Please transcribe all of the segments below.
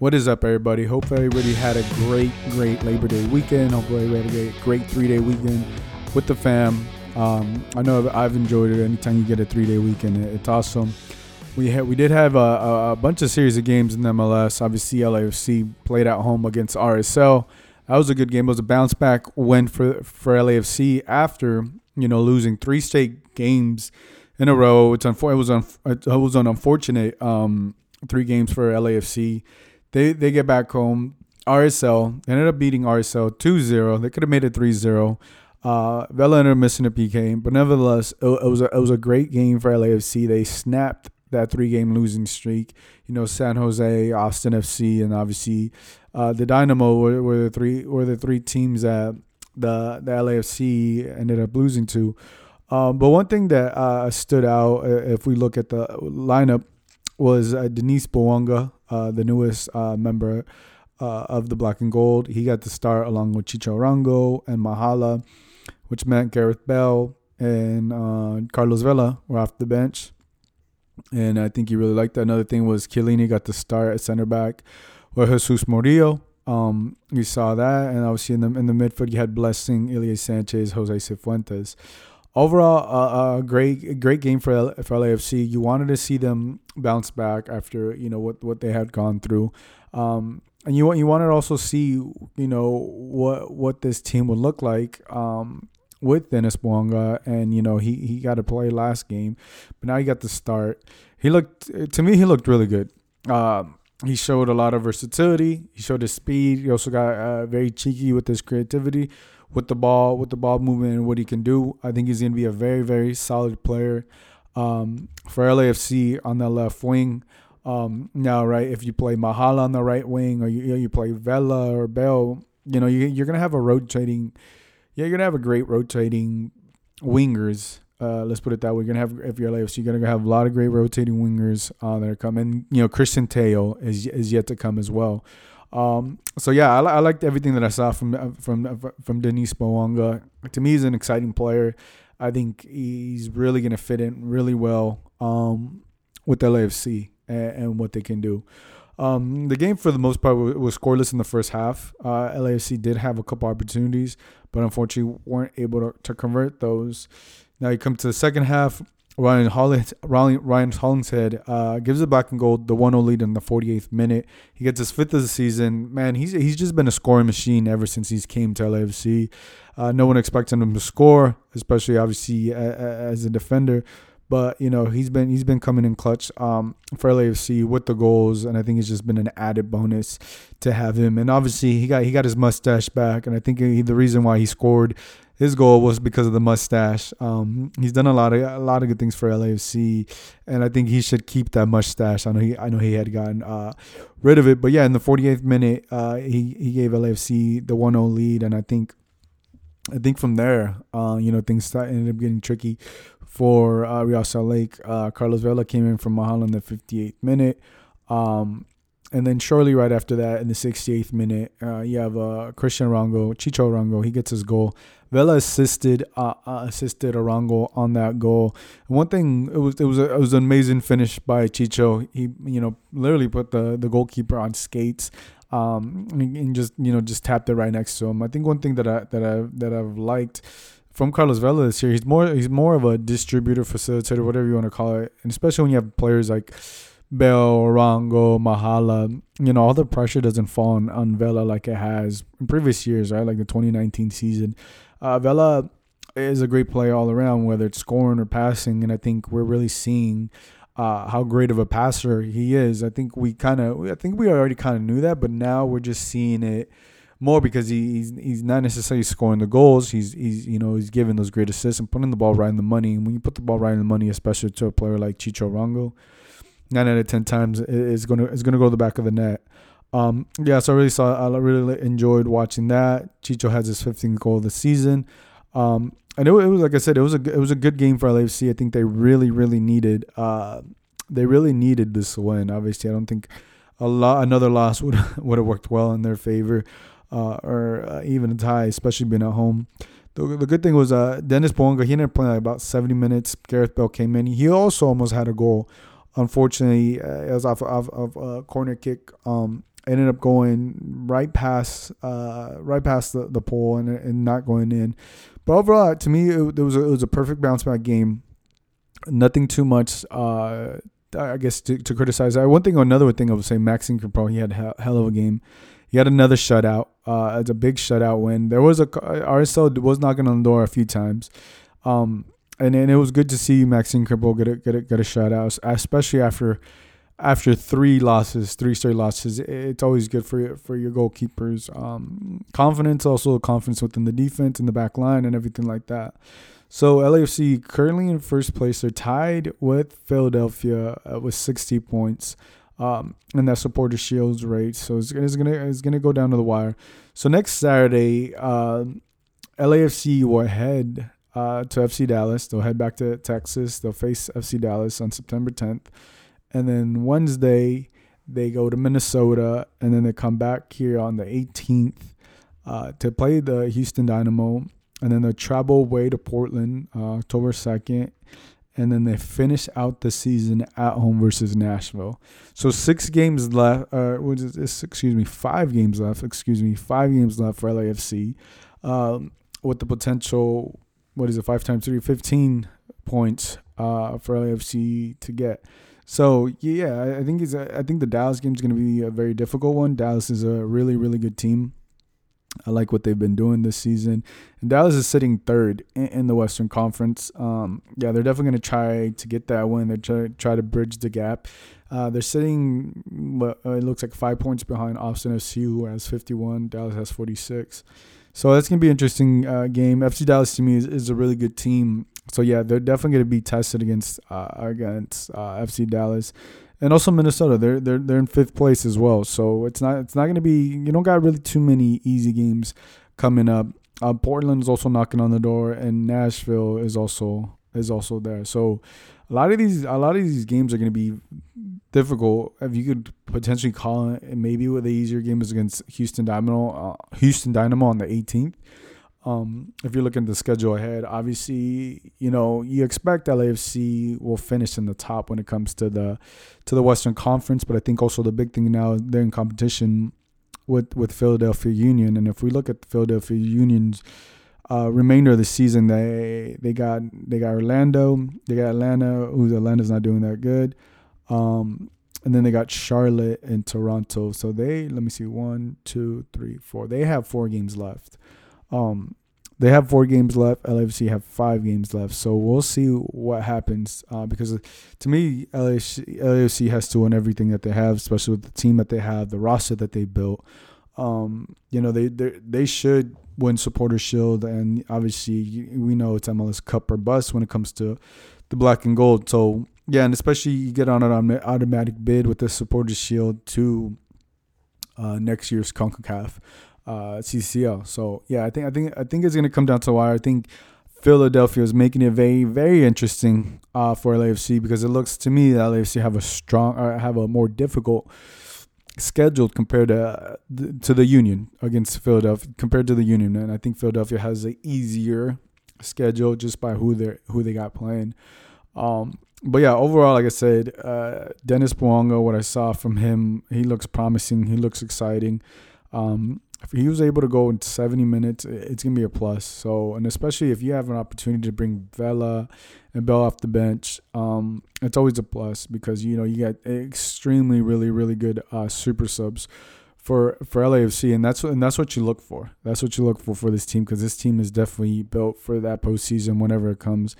What is up, everybody? Hope everybody had a great, great Labor Day weekend. Hopefully, everybody had a great three day weekend with the fam. Um, I know I've enjoyed it. Anytime you get a three day weekend, it's awesome. We had we did have a, a, bunch of series of games in the MLS. Obviously, LAFC played at home against RSL. That was a good game. It was a bounce back win for for LAFC after you know losing three straight games in a row. It's unfor- it was un- it was an unfortunate um, three games for LAFC. They they get back home. RSL ended up beating RSL 2-0. They could have made it 3-0. Uh, Vela ended up missing a PK, but nevertheless, it, it, was a, it was a great game for LAFC. They snapped that three game losing streak. You know, San Jose, Austin FC, and obviously uh, the Dynamo were, were, the three were the three teams that the the LAFC ended up losing to. Um, but one thing that uh, stood out, uh, if we look at the lineup, was uh, Denis Bouanga, uh, the newest uh, member uh, of the Black and Gold. He got to start along with Chicho Arango and Mahala, which meant Gareth Bale and uh, Carlos Vela were off the bench. And I think he really liked that. Another thing was Chiellini got to start at center back with Jesus Murillo. Um, you saw that, and obviously in the in the midfield you had Blessing, Ilie Sanchez, Jose Cifuentes overall, a great great game for for LAFC. You wanted to see them bounce back after you know what what they had gone through, um, and you want you wanted to also see you know what what this team would look like. Um, with Denis Bouanga, and you know he he got to play last game, but now he got to start. He looked to me he looked really good. Uh, he showed a lot of versatility. He showed his speed. He also got uh, very cheeky with his creativity with the ball, with the ball movement and what he can do. I think he's going to be a very, very solid player um, for LAFC on the left wing. Um, now, right, if you play Mahala on the right wing or you, you play Vela or Bale, you know, you, you're going to have a rotating, yeah, you're going to have a great rotating wingers. Uh, let's put it that way. You're gonna have if you're LAFC, you're gonna have a lot of great rotating wingers uh, that are coming. You know, Christian Tello is is yet to come as well. Um, so yeah, I, I, liked everything that I saw from from from Denis Bouanga. To me, he's an exciting player. I think he's really gonna fit in really well um, with LAFC and, and, what they can do. Um, the game, for the most part, was scoreless in the first half. Uh, LAFC did have a couple opportunities, but unfortunately weren't able to, to convert those. Now you come to the second half. Ryan Hollins, Ryan Hollingshead uh, gives it back and gold, the 1-0 lead in the 48th minute. He gets his fifth of the season. Man, he's he's just been a scoring machine ever since he's came to LAFC. Uh, no one expected him to score, especially obviously as a defender. But you know he's been he's been coming in clutch um, for LAFC with the goals, and I think it's just been an added bonus to have him. And obviously he got he got his mustache back, and I think he, the reason why he scored his goal was because of the mustache. Um, he's done a lot of a lot of good things for LAFC, and I think he should keep that mustache. I know he I know he had gotten uh, rid of it, but yeah, in the 48th minute, uh, he he gave LAFC the 1-0 lead, and I think I think from there, uh, you know, things started, ended up getting tricky for uh, Real Salt Lake. Uh, Carlos Vela came in from Mahal in the 58th minute. Um, and then shortly right after that, in the 68th minute, uh, you have uh, Cristian Arango, Chicho Arango. He gets his goal. Vela assisted uh, uh, assisted Arango on that goal. And one thing it was it was a, it was an amazing finish by Chicho. He you know literally put the the goalkeeper on skates. Um, and just you know just tapped it right next to him. I think one thing that I that I that I've liked from Carlos Vela this year, he's more he's more of a distributor, facilitator, whatever you want to call it, and especially when you have players like Bale, Rango, Mahala, you know, all the pressure doesn't fall on, on Vela like it has in previous years, right? Like the 2019 season. Uh, Vela is a great player all around, whether it's scoring or passing, and I think we're really seeing uh, how great of a passer he is. I think we kind of, I think we already kind of knew that, but now we're just seeing it more because he, he's he's not necessarily scoring the goals. He's he's you know he's giving those great assists and putting the ball right in the money. And when you put the ball right in the money, especially to a player like Chicho Arango, nine out of ten times is gonna is gonna go to the back of the net. Um, yeah, so I really saw I really enjoyed watching that. Chicho has his 15th goal of the season. Um, and it, it, was like I said, it was a it was a good game for LAFC. I think they really really needed uh, they really needed this win. Obviously, I don't think a lot another loss would would have worked well in their favor, uh, or uh, even a tie, especially being at home. The, the good thing was uh, Denis Bouanga, he ended up playing like about 70 minutes. Gareth Bale came in. He also almost had a goal Unfortunately, uh, it was off of, of a corner kick. Um, ended up going right past uh, right past the, the pole and, and not going in. But overall, to me, it, it was a, it was a perfect bounce back game. Nothing too much, uh, I guess, to, to criticize. Uh, one thing or another thing I would say, Maxime Crepeau, he had a hell of a game. He had another shutout. Uh, it's a big shutout win. There was a RSL was knocking on the door a few times, um, and and it was good to see Maxime Crepeau get a get a get a shutout, especially after after three losses, three straight losses. It's always good for your, for your goalkeepers. Um, confidence, also confidence within the defense and the back line and everything like that. So LAFC currently in first place. They're tied with Philadelphia uh, with 60 points um, in that supporter shields race. So it's, it's, gonna it's gonna go down to the wire. So next Saturday, uh, LAFC will head uh, to FC Dallas. They'll head back to Texas. They'll face FC Dallas on September 10th, and then Wednesday they go to Minnesota, and then they come back here on the 18th uh, to play the Houston Dynamo, and then they travel away to Portland uh, October 2nd, and then they finish out the season at home versus Nashville. So six games left. Uh? Excuse me, five games left. Excuse me, five games left for LAFC, um, with the potential. What is it? Five times three, 15 points uh, for LAFC to get. So yeah, I think it's. I think the Dallas game is going to be a very difficult one. Dallas is a really, really good team. I like what they've been doing this season. And Dallas is sitting third in, the Western Conference. Um, yeah, they're definitely going to try to get that win. They're trying to try to bridge the gap. Uh, they're sitting, uh, it looks like five points behind Austin FC, who has 51. Dallas has 46. So that's to be an interesting uh, game. FC Dallas to me is, is, a really good team. So yeah, they're definitely to be tested against uh, against uh, FC Dallas and also Minnesota. They're they're they're in fifth place as well. So it's not it's not to be you don't got really too many easy games coming up. Uh, Portland is also knocking on the door, and Nashville is also is also there. So a lot of these a lot of these games are going to be difficult. If you could potentially call it maybe with the easier game is against Houston Dynamo, uh, Houston Dynamo on the 18th. Um, if you're looking at the schedule ahead, obviously, you know, you expect LAFC will finish in the top when it comes to the to the Western Conference, but I think also the big thing now they're in competition with with Philadelphia Union, and if we look at Philadelphia Union's uh, remainder of the season, they they got they got Orlando, they got Atlanta, who's Atlanta's not doing that good. Um, and then they got Charlotte and Toronto. So they let me see one, two, three, four. They have four games left. Um, they have four games left. LAFC have five games left. So we'll see what happens. Uh, because to me, LAFC has to win everything that they have, especially with the team that they have, the roster that they built. Um, you know, they they should win Supporter Shield, and obviously we know it's MLS Cup or bust when it comes to the black and gold. So yeah, and especially you get on an automatic bid with the Supporter Shield to uh, next year's Concacaf uh, CCL. So yeah, I think I think I think it's gonna come down to why I think Philadelphia is making it very very interesting uh, for LAFC because it looks to me that LAFC have a strong or have a more difficult schedule compared to uh, to the Union against Philadelphia compared to the Union, and I think Philadelphia has an easier schedule just by who they who they got playing. Um, but yeah, overall, like I said, uh, Denis Bouanga, what I saw from him, he looks promising. He looks exciting. Um, if he was able to go in 70 minutes, it's gonna be a plus. So, and especially if you have an opportunity to bring Vela and Bale off the bench, um, it's always a plus because you know you get extremely, really, really good uh, super subs for for LAFC, and that's and that's what you look for. That's what you look for for this team because this team is definitely built for that postseason whenever it comes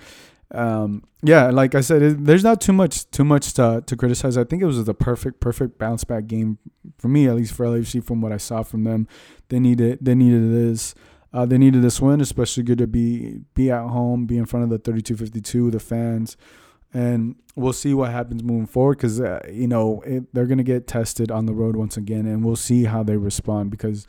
um, yeah, like I said, it, there's not too much too much to to criticize. I think it was the perfect perfect bounce back game for me, at least for LFC from what I saw from them. They needed they needed this. Uh, they needed this win, especially good to be be at home, be in front of the 3252, the fans, and we'll see what happens moving forward because uh, you know it, they're gonna get tested on the road once again, and we'll see how they respond because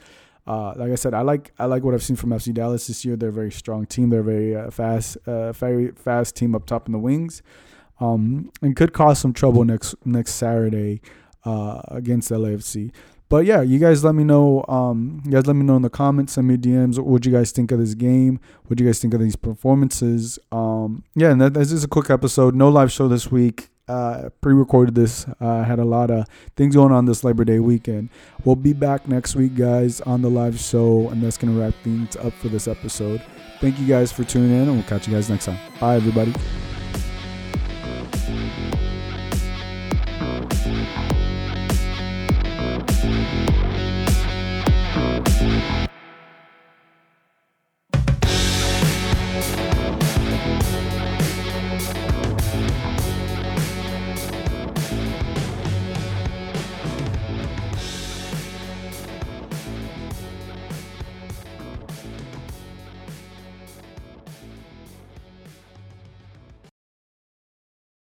uh, like I said, I like I like what I've seen from FC Dallas this year. They're a very strong team. They're a very uh, fast, uh, very fast team up top in the wings, um, and could cause some trouble next next Saturday uh, against LAFC. But yeah, you guys let me know. Um, you guys let me know in the comments. Send me DMs. What you guys think of this game? What do you guys think of these performances? Um, yeah, and that, this is a quick episode. No live show this week. Uh, pre-recorded this. Uh, had a lot of things going on this Labor Day weekend. We'll be back next week, guys, on the live show, and that's gonna wrap things up for this episode. Thank you guys for tuning in, and we'll catch you guys next time. Bye, everybody. We'll